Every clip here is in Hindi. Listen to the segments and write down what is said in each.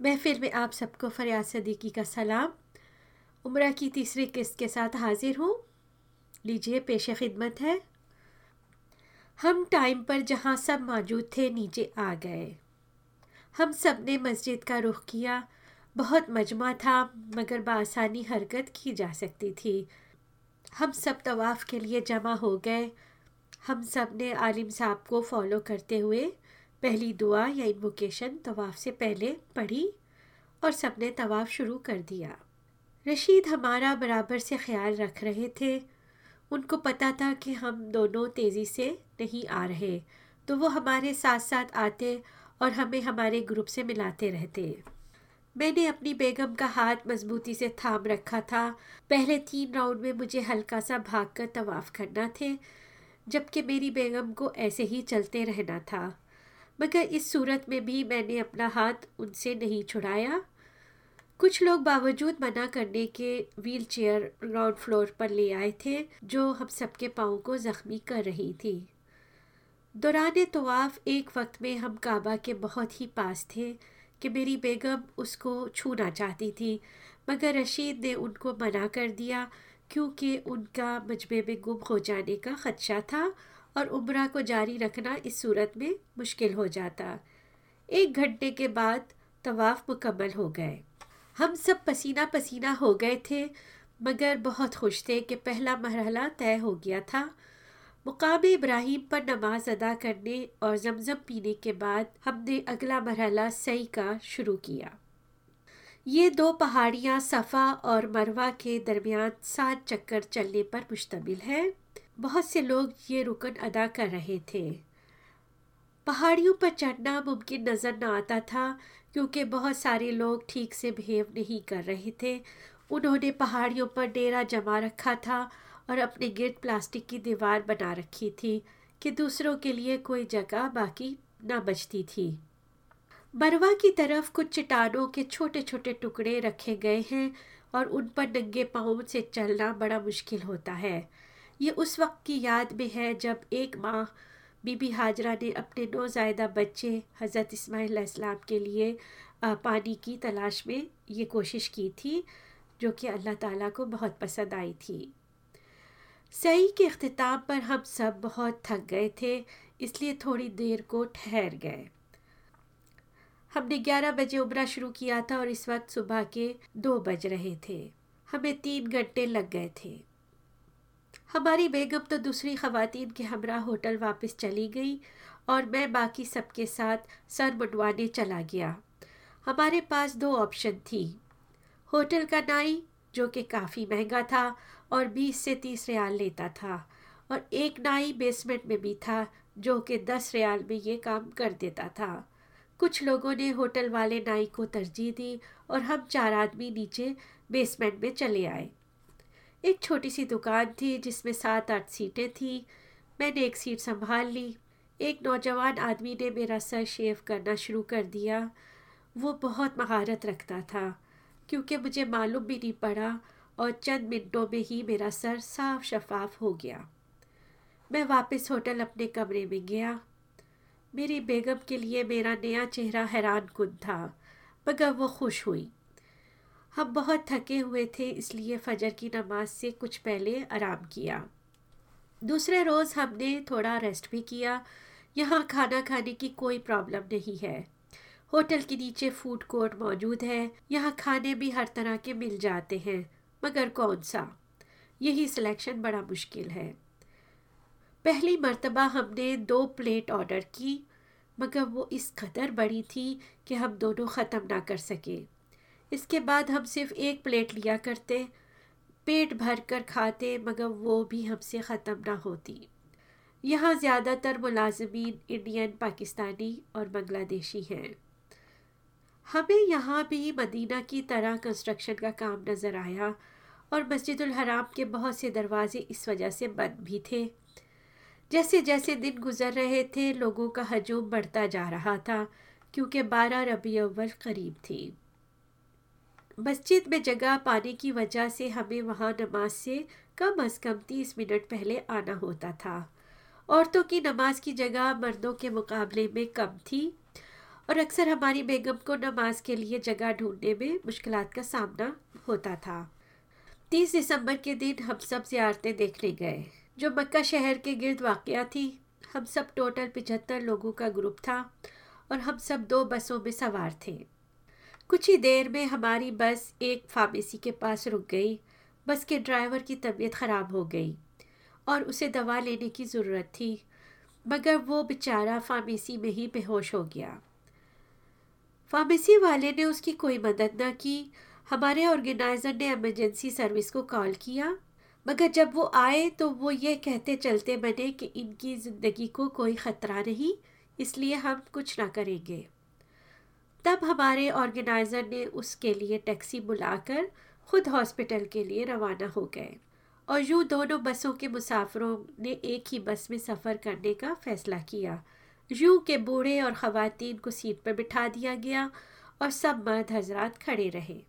महफिल में आप सबको फरियाद सदीकी का सलाम। उम्र की तीसरी किस्त के साथ हाजिर हूँ। लीजिए पेश खिदमत है। हम टाइम पर जहाँ सब मौजूद थे, नीचे आ गए। हम सबने मस्जिद का रुख किया। बहुत मजमा था, मगर बसानी हरकत की जा सकती थी। हम सब तवाफ़ के लिए जमा हो गए। हम सबने आलिम साहब को फॉलो करते हुए पहली दुआ या इन्वोकेशन तवाफ़ से पहले पढ़ी और सबने तवाफ़ शुरू कर दिया। रशीद हमारा बराबर से ख्याल रख रहे थे। उनको पता था कि हम दोनों तेज़ी से नहीं आ रहे तो वो हमारे साथ साथ आते और हमें हमारे ग्रुप से मिलाते रहते। मैंने अपनी बेगम का हाथ मजबूती से थाम रखा था। पहले तीन राउंड में मुझे हल्का सा भाग कर तवाफ़ करना थे, जबकि मेरी बेगम को ऐसे ही चलते रहना था। मगर इस सूरत में भी मैंने अपना हाथ उनसे नहीं छुड़ाया। कुछ लोग बावजूद मना करने के व्हील चेयर ग्राउंड फ्लोर पर ले आए थे, जो हम सबके पाँव को ज़ख्मी कर रही थी। दौरान तवाफ़ एक वक्त में हम काबा के बहुत ही पास थे कि मेरी बेगम उसको छूना चाहती थी, मगर रशीद ने उनको मना कर दिया क्योंकि उनका मजबे में गुम हो जाने का ख़दशा था और उम्र को जारी रखना इस सूरत में मुश्किल हो जाता। एक घंटे के बाद तवाफ़ मुकम्मल हो गए। हम सब पसीना पसीना हो गए थे, मगर बहुत खुश थे कि पहला मरहला तय हो गया था। मुकाम इब्राहिम पर नमाज़ अदा करने और जमज़म पीने के बाद हमने अगला मरहला सई का शुरू किया। ये दो पहाड़ियाँ सफ़ा और मरवा के दरमियान सात चक्कर चलने पर मुश्तमिल है। बहुत से लोग ये रुकन अदा कर रहे थे। पहाड़ियों पर चढ़ना मुमकिन नज़र न आता था, क्योंकि बहुत सारे लोग ठीक से बिहेव नहीं कर रहे थे। उन्होंने पहाड़ियों पर डेरा जमा रखा था और अपने गिर्द प्लास्टिक की दीवार बना रखी थी कि दूसरों के लिए कोई जगह बाकी न बचती थी। बरवा की तरफ़ कुछ चट्टानों के छोटे छोटे टुकड़े रखे गए हैं और उन पर नंगे पाँव से चलना बड़ा मुश्किल होता है। ये उस वक्त की याद में है जब एक माँ बीबी हाजरा ने अपने नौजायदा बच्चे हज़रत इस्माईल के लिए पानी की तलाश में ये कोशिश की थी, जो कि अल्लाह ताला को बहुत पसंद आई थी। सही के अख्ताम पर हम सब बहुत थक गए थे, इसलिए थोड़ी देर को ठहर गए। हमने ग्यारह बजे उबरा शुरू किया था और इस वक्त सुबह के दो बज रहे थे। हमें तीन घंटे लग गए थे। हमारी बेगम तो दूसरी खवातीन के हमरा होटल वापस चली गई और मैं बाकी सबके साथ सर मुंडवाने चला गया। हमारे पास दो ऑप्शन थी। होटल का नाई, जो कि काफ़ी महँगा था और बीस से तीस रियाल लेता था, और एक नाई बेसमेंट में भी था, जो कि दस रियाल में ये काम कर देता था। कुछ लोगों ने होटल वाले नाई को तरजीह दी और हम चार आदमी नीचे बेसमेंट में चले आए। एक छोटी सी दुकान थी जिसमें सात आठ सीटें थी। मैंने एक सीट संभाल ली। एक नौजवान आदमी ने मेरा सर शेव करना शुरू कर दिया। वो बहुत महारत रखता था, क्योंकि मुझे मालूम भी नहीं पड़ा और चंद मिनटों में ही मेरा सर साफ़ शफाफ हो गया। मैं वापस होटल अपने कमरे में गया। मेरी बेगम के लिए मेरा नया चेहरा हैरान कुन था, मगर वो खुश हुई। हम बहुत थके हुए थे, इसलिए फजर की नमाज़ से कुछ पहले आराम किया। दूसरे रोज़ हमने थोड़ा रेस्ट भी किया। यहाँ खाना खाने की कोई प्रॉब्लम नहीं है। होटल के नीचे फ़ूड कोर्ट मौजूद है। यहाँ खाने भी हर तरह के मिल जाते हैं, मगर कौन सा? यही सिलेक्शन बड़ा मुश्किल है। पहली मर्तबा हमने दो प्लेट ऑर्डर की, मगर वो इस कदर बड़ी थी कि हम दोनों ख़त्म ना कर सके। इसके बाद हम सिर्फ़ एक प्लेट लिया करते, पेट भर कर खाते, मगर वो भी हमसे ख़त्म ना होती। यहाँ ज़्यादातर मुलाजमीन इंडियन, पाकिस्तानी और बांग्लादेशी हैं। हमें यहाँ भी मदीना की तरह कंस्ट्रक्शन का काम नज़र आया और मस्जिदुल हराम के बहुत से दरवाज़े इस वजह से बंद भी थे। जैसे जैसे दिन गुजर रहे थे, लोगों का हजूम बढ़ता जा रहा था, क्योंकि बारह रबी अव्वल करीब थी। मस्जिद में जगह पाने की वजह से हमें वहाँ नमाज़ से कम अज़ कम तीस मिनट पहले आना होता था। औरतों की नमाज़ की जगह मर्दों के मुकाबले में कम थी और अक्सर हमारी बेगम को नमाज़ के लिए जगह ढूँढने में मुश्किल का सामना होता था। तीस दिसंबर के दिन हम सब ज्यारतें देखने गए। जो मक्का शहर के गिर्द वाक़ थी, हम सब टोटल पिछहत्तर लोगों का ग्रुप था और हम सब दो बसों में सवार थे। कुछ ही देर में हमारी बस एक फार्मेसी के पास रुक गई। बस के ड्राइवर की तबीयत ख़राब हो गई और उसे दवा लेने की ज़रूरत थी, मगर वो बेचारा फार्मेसी में ही बेहोश हो गया। फार्मेसी वाले ने उसकी कोई मदद न की। हमारे ऑर्गेनाइज़र ने एमरजेंसी सर्विस को कॉल किया, मगर जब वो आए तो वो ये कहते चलते बने कि इनकी ज़िंदगी को कोई ख़तरा नहीं, इसलिए हम कुछ ना करेंगे। तब हमारे ऑर्गेनाइज़र ने उसके लिए टैक्सी बुलाकर खुद हॉस्पिटल के लिए रवाना हो गए। और यूँ दोनों बसों के मुसाफरों ने एक ही बस में सफ़र करने का फ़ैसला किया। यूँ के बूढ़े और ख़वातीन को सीट पर बिठा दिया गया और सब मर्द हजरात खड़े रहे।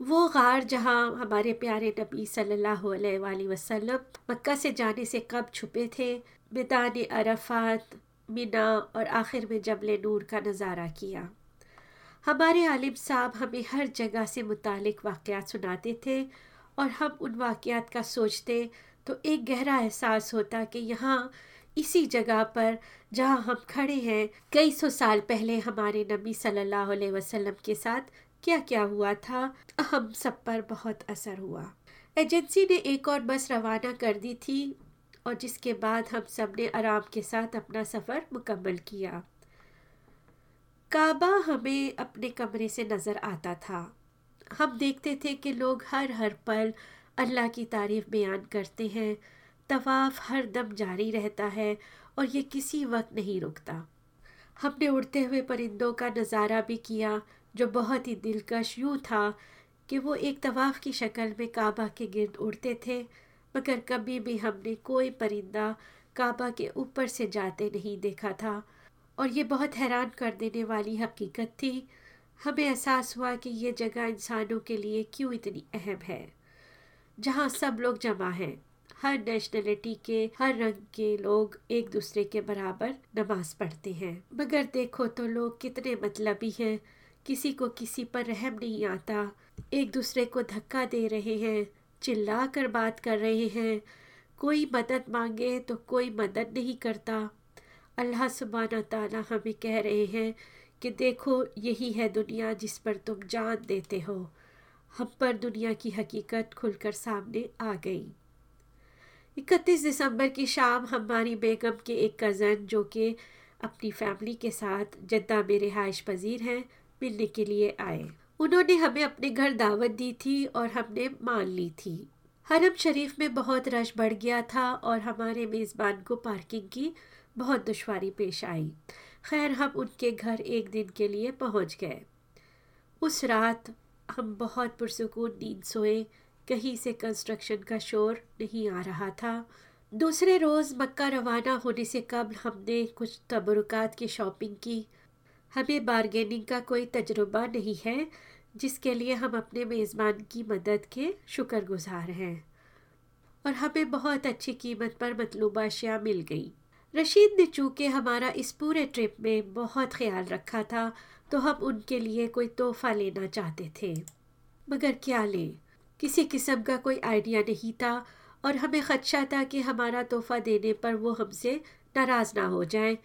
वो गार जहाँ हमारे प्यारे नबी सल्लल्लाहु अलैहि वसल्लम मक्का से जाने से कब छुपे थे मैदान अरफात, मीना और आखिर में जबल नूर का नज़ारा किया। हमारे आलिम साहब हमें हर जगह से मुतालिक वाक़ात सुनाते थे और हम उन वाक़ात का सोचते तो एक गहरा एहसास होता कि यहाँ इसी जगह पर जहाँ हम खड़े हैं, कई सौ साल पहले हमारे नबी सल्लल्लाहु अलैहि वसल्लम के साथ क्या क्या हुआ था हम सब पर बहुत असर हुआ। एजेंसी ने एक और बस रवाना कर दी थी और जिसके बाद हम सबने आराम के साथ अपना सफ़र मुकम्मल किया। काबा हमें अपने कमरे से नज़र आता था। हम देखते थे कि लोग हर हर पल अल्लाह की तारीफ़ बयान करते हैं। तवाफ़ हर दम जारी रहता है और ये किसी वक्त नहीं रुकता। हमने उड़ते हुए परिंदों का नज़ारा भी किया, जो बहुत ही दिलकश यूँ था कि वो एक तवाफ़ की शक्ल में काबा के गिर्द उड़ते थे, मगर कभी भी हमने कोई परिंदा काबा के ऊपर से जाते नहीं देखा था। और ये बहुत हैरान कर देने वाली हकीकत थी। हमें एहसास हुआ कि ये जगह इंसानों के लिए क्यों इतनी अहम है, जहाँ सब लोग जमा हैं। हर नेशनलिटी के, हर रंग के लोग एक दूसरे के बराबर नमाज़ पढ़ते हैं। मगर देखो तो लोग कितने मतलबी हैं। किसी को किसी पर रहम नहीं आता। एक दूसरे को धक्का दे रहे हैं चिल्ला कर बात कर रहे हैं। कोई मदद मांगे तो कोई मदद नहीं करता। अल्लाह सुबहाना ताला हमें कह रहे हैं कि देखो, यही है दुनिया जिस पर तुम जान देते हो। हम पर दुनिया की हकीकत खुलकर सामने आ गई। इकतीस दिसंबर की शाम हमारी बेगम के एक कज़न जो कि अपनी फैमिली के साथ जद्दा में रिहाइश पजीर हैं, मिलने के लिए आए। उन्होंने हमें अपने घर दावत दी थी और हमने मान ली थी। हरम शरीफ में बहुत रश बढ़ गया था और हमारे मेज़बान को पार्किंग की बहुत दुशारी पेश आई। खैर, हम उनके घर एक दिन के लिए पहुँच गए। उस रात हम बहुत पुरसकून नींद सोए। कहीं से कंस्ट्रक्शन का शोर नहीं आ रहा था। दूसरे रोज़ मक्का रवाना होने से कबल हमने कुछ तबरुकात की शॉपिंग की। हमें बारगेनिंग का कोई तजुर्बा नहीं है, जिसके लिए हम अपने मेज़बान की मदद के शुक्रगुजार हैं। और हमें बहुत अच्छी कीमत पर मतलूबा अशिया मिल गई। रशीद ने चूँकि हमारा इस पूरे ट्रिप में बहुत ख्याल रखा था तो हम उनके लिए कोई तोहफ़ा लेना चाहते थे। मगर क्या लें? किसी किस्म का कोई आइडिया नहीं था और हमें ख़दशा था कि हमारा तोहफ़ा देने पर वो हमसे नाराज़ ना हो जाए,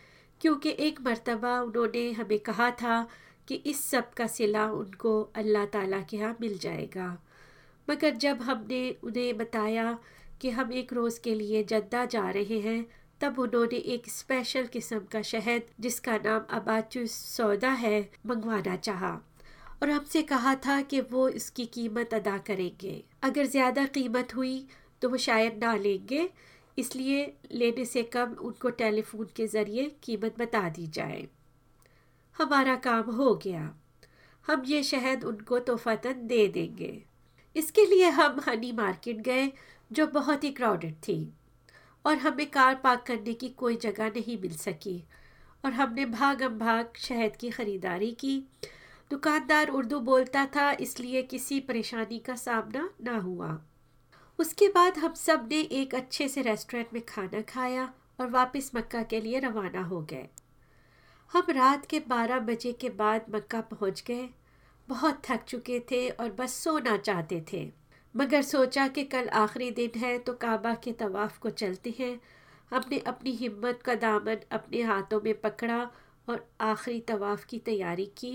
क्योंकि एक मरतबा उन्होंने हमें कहा था कि इस सब का सिला उनको अल्लाह ताला के यहाँ मिल जाएगा। मगर जब हमने उन्हें बताया कि हम एक रोज़ के लिए जद्दा जा रहे हैं तब उन्होंने एक स्पेशल किस्म का शहद, जिसका नाम अबाचू सौदा है, मंगवाना चाहा। और हमसे कहा था कि वो इसकी कीमत अदा करेंगे। अगर ज़्यादा कीमत हुई तो वो शायद ना लेंगे। इसलिए लेने से कम उनको टेलीफोन के ज़रिए कीमत बता दी जाए। हमारा काम हो गया। हम ये शहद उनको तोहफ़तन दे देंगे। इसके लिए हम हनी मार्केट गए, जो बहुत ही क्राउडेड थी। और हमें कार पार्क करने की कोई जगह नहीं मिल सकी। और हमने भागम भाग शहद की ख़रीदारी की। दुकानदार उर्दू बोलता था, इसलिए किसी परेशानी का सामना ना हुआ। उसके बाद हम सबने एक अच्छे से रेस्टोरेंट में खाना खाया और वापस मक्का के लिए रवाना हो गए। हम रात के बारह बजे के बाद मक्का पहुँच गए। बहुत थक चुके थे और बस सोना चाहते थे। मगर सोचा कि कल आखिरी दिन है तो काबा के तवाफ़ को चलते हैं। हमने अपनी हिम्मत का दामन अपने हाथों में पकड़ा और आखिरी तवाफ़ की तैयारी की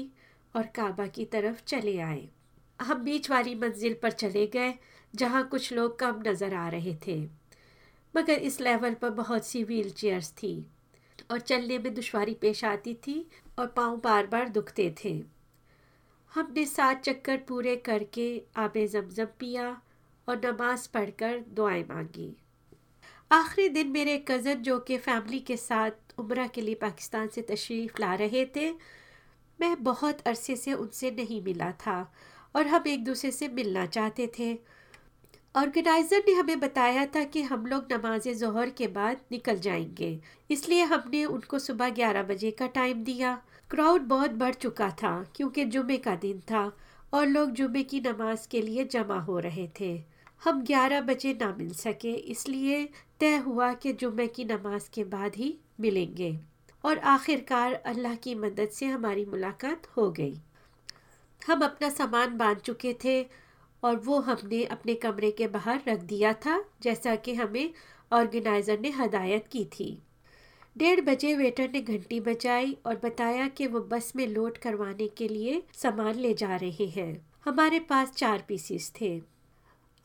और काबा की तरफ़ चले आए। हम बीच वाली मंजिल पर चले गए, जहाँ कुछ लोग कम नज़र आ रहे थे। मगर इस लेवल पर बहुत सी व्हील चेयर्स थी और चलने में दुशारी पेश आती थी और पाँव बार बार दुखते थे। हमने सात चक्कर पूरे करके आब जमजम पिया और नमाज़ पढ़कर दुआएँ मांगी। आखिरी दिन मेरे कज़न जो कि फ़ैमिली के साथ उम्र के लिए पाकिस्तान से तशरीफ़ ला रहे थे, मैं बहुत अरसे से उनसे नहीं मिला था और हम एक दूसरे से मिलना चाहते थे। ऑर्गेनाइज़र ने हमें बताया था कि हम लोग नमाज़ जहर के बाद निकल जाएँगे, इसलिए हमने उनको सुबह ग्यारह बजे का टाइम दिया। क्राउड बहुत बढ़ चुका था, क्योंकि जुमे का दिन था और लोग जुमे की नमाज़ के लिए जमा हो रहे थे। हम ग्यारह बजे ना मिल सके, इसलिए तय हुआ कि जुमे की नमाज़ के बाद ही मिलेंगे। और आखिरकार अल्लाह की मदद से हमारी मुलाकात हो गई। हम अपना सामान बाँध चुके थे और वो हमने अपने कमरे के बाहर रख दिया था, जैसा कि हमें ऑर्गेनाइज़र ने हदायत की थी। डेढ़ बजे वेटर ने घंटी बजाई और बताया कि वो बस में लोड करवाने के लिए सामान ले जा रहे हैं। हमारे पास चार पीसीस थे।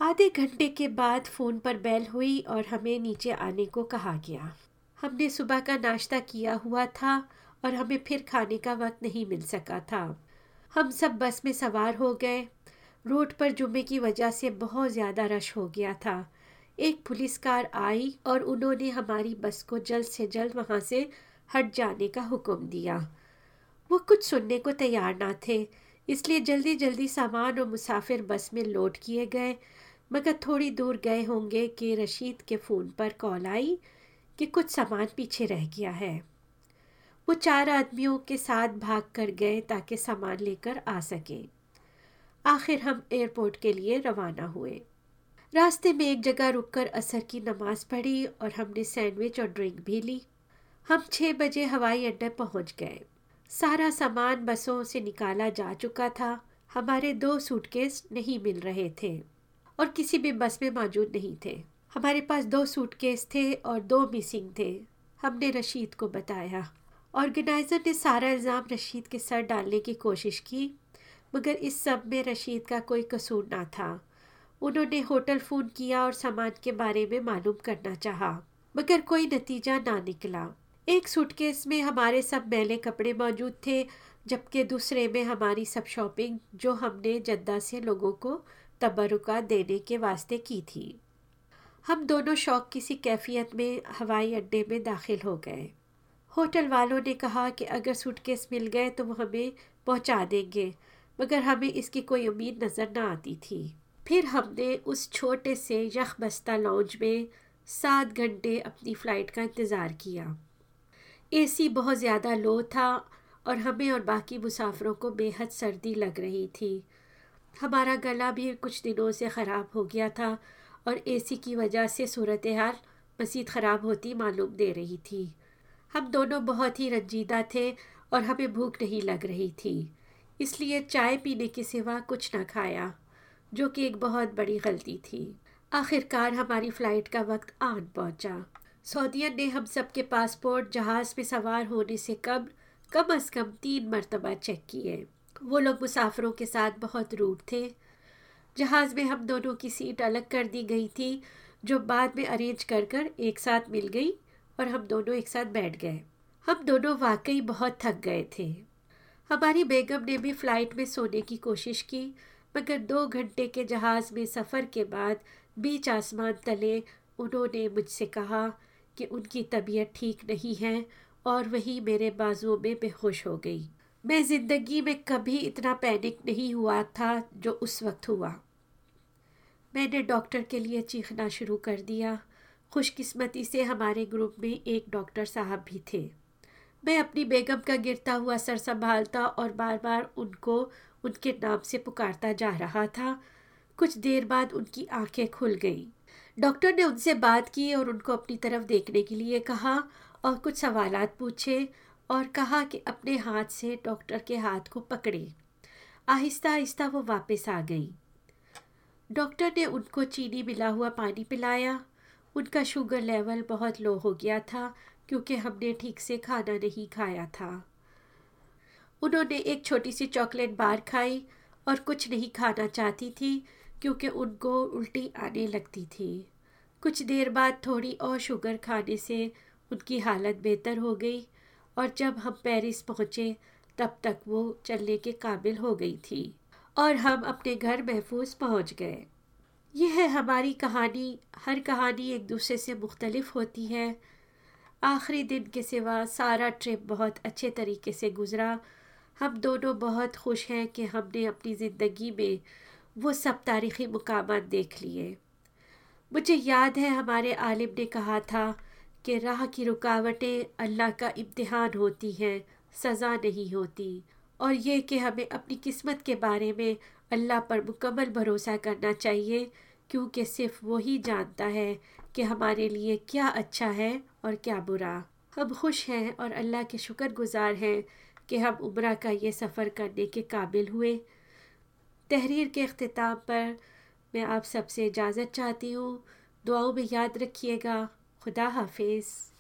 आधे घंटे के बाद फ़ोन पर बेल हुई और हमें नीचे आने को कहा गया। हमने सुबह का नाश्ता किया हुआ था और हमें फिर खाने का वक्त नहीं मिल सका था। हम सब बस में सवार हो गए। रोड पर जुमे की वजह से बहुत ज़्यादा रश हो गया था। एक पुलिस कार आई और उन्होंने हमारी बस को जल्द से जल्द वहाँ से हट जाने का हुक्म दिया। वो कुछ सुनने को तैयार ना थे, इसलिए जल्दी जल्दी सामान और मुसाफिर बस में लोड किए गए। मगर थोड़ी दूर गए होंगे कि रशीद के फ़ोन पर कॉल आई कि कुछ सामान पीछे रह गया है। वो चार आदमियों के साथ भाग कर गए ताकि सामान लेकर आ सकें। आखिर हम एयरपोर्ट के लिए रवाना हुए। रास्ते में एक जगह रुककर असर की नमाज़ पढ़ी और हमने सैंडविच और ड्रिंक भी ली। हम छः बजे हवाई अड्डे पहुँच गए। सारा सामान बसों से निकाला जा चुका था। हमारे दो सूटकेस नहीं मिल रहे थे और किसी भी बस में मौजूद नहीं थे। हमारे पास दो सूटकेस थे और दो मिसिंग थे। हमने रशीद को बताया। ऑर्गेनाइज़र ने सारा इल्ज़ाम रशीद के सर डालने की कोशिश की, मगर इस सब में रशीद का कोई कसूर ना था। उन्होंने होटल फ़ोन किया और सामान के बारे में मालूम करना चाहा, मगर कोई नतीजा ना निकला। एक सूटकेस में हमारे सब मैले कपड़े मौजूद थे, जबकि दूसरे में हमारी सब शॉपिंग जो हमने जद्दा से लोगों को तबरुका देने के वास्ते की थी। हम दोनों शौक किसी कैफियत में, हवाई अड्डे में दाखिल हो गए। होटल वालों ने कहा कि अगर सूटकेस मिल गए तो वो हमें पहुँचा देंगे, मगर हमें इसकी कोई उम्मीद नज़र ना आती थी। फिर हमने उस छोटे से यख बस्ता लॉन्च में सात घंटे अपनी फ़्लाइट का इंतज़ार किया। एसी बहुत ज़्यादा लो था और हमें और बाकी मुसाफरों को बेहद सर्दी लग रही थी। हमारा गला भी कुछ दिनों से ख़राब हो गया था और एसी की वजह से सूरत हाल मज़ीद ख़राब होती मालूम दे रही थी। हम दोनों बहुत ही रंजीदा थे और हमें भूख नहीं लग रही थी, इसलिए चाय पीने के सिवा कुछ ना खाया। जो कि एक बहुत बड़ी गलती थी। आखिरकार हमारी फ़्लाइट का वक्त आन पहुँचा। सऊदियन ने हम सब के पासपोर्ट जहाज़ में सवार होने से कम कम अज़ कम तीन मरतबा चेक किए। वो लोग मुसाफरों के साथ बहुत रूट थे। जहाज़ में हम दोनों की सीट अलग कर दी गई थी, जो बाद में अरेंज कर कर एक साथ मिल गई और हम दोनों एक साथ बैठ गए। हम दोनों वाकई बहुत थक गए थे। हमारी बेगम ने भी फ़्लाइट में सोने की कोशिश की। मगर दो घंटे के जहाज़ में सफ़र के बाद बीच आसमान तले उन्होंने मुझसे कहा कि उनकी तबीयत ठीक नहीं है और वही मेरे बाजुओं में बेहोश हो गई। मैं ज़िंदगी में कभी इतना पैनिक नहीं हुआ था जो उस वक्त हुआ। मैंने डॉक्टर के लिए चीखना शुरू कर दिया। खुशकिस्मती से हमारे ग्रुप में एक डॉक्टर साहब भी थे। मैं अपनी बेगम का गिरता हुआ सर संभालता और बार बार उनको उनके नाम से पुकारता जा रहा था। कुछ देर बाद उनकी आँखें खुल गईं। डॉक्टर ने उनसे बात की और उनको अपनी तरफ़ देखने के लिए कहा और कुछ सवाल पूछे और कहा कि अपने हाथ से डॉक्टर के हाथ को पकड़े। आहिस्ता आहिस्ता वो वापस आ गई। डॉक्टर ने उनको चीनी मिला हुआ पानी पिलाया। उनका शुगर लेवल बहुत लो हो गया था क्योंकि हमने ठीक से खाना नहीं खाया था। उन्होंने एक छोटी सी चॉकलेट बार खाई और कुछ नहीं खाना चाहती थी, क्योंकि उनको उल्टी आने लगती थी। कुछ देर बाद थोड़ी और शुगर खाने से उनकी हालत बेहतर हो गई और जब हम पेरिस पहुँचे, तब तक वो चलने के काबिल हो गई थी और हम अपने घर महफूज पहुँच गए। यह है हमारी कहानी। हर कहानी एक दूसरे से मुख्तलिफ़ होती है। आखिरी दिन के सिवा सारा ट्रिप बहुत अच्छे तरीके से गुज़रा हम दोनों बहुत खुश हैं कि हमने अपनी ज़िंदगी में वो सब तारीख़ी मकाम देख लिए। मुझे याद है, हमारे आलिम ने कहा था कि राह की रुकावटें अल्लाह का इम्तिहान होती हैं, सज़ा नहीं होती। और ये कि हमें अपनी किस्मत के बारे में अल्लाह पर मुकम्मल भरोसा करना चाहिए, क्योंकि सिर्फ़ वही जानता है कि हमारे लिए क्या अच्छा है और क्या बुरा। हम खुश हैं और अल्लाह के शुक्रगुजार हैं कि हम उम्र का ये सफ़र करने के काबिल हुए। तहरीर के अख्ताम पर मैं आप सबसे इजाज़त चाहती हूँ। दुआओं में याद रखिएगा। खुदा हाफिज़।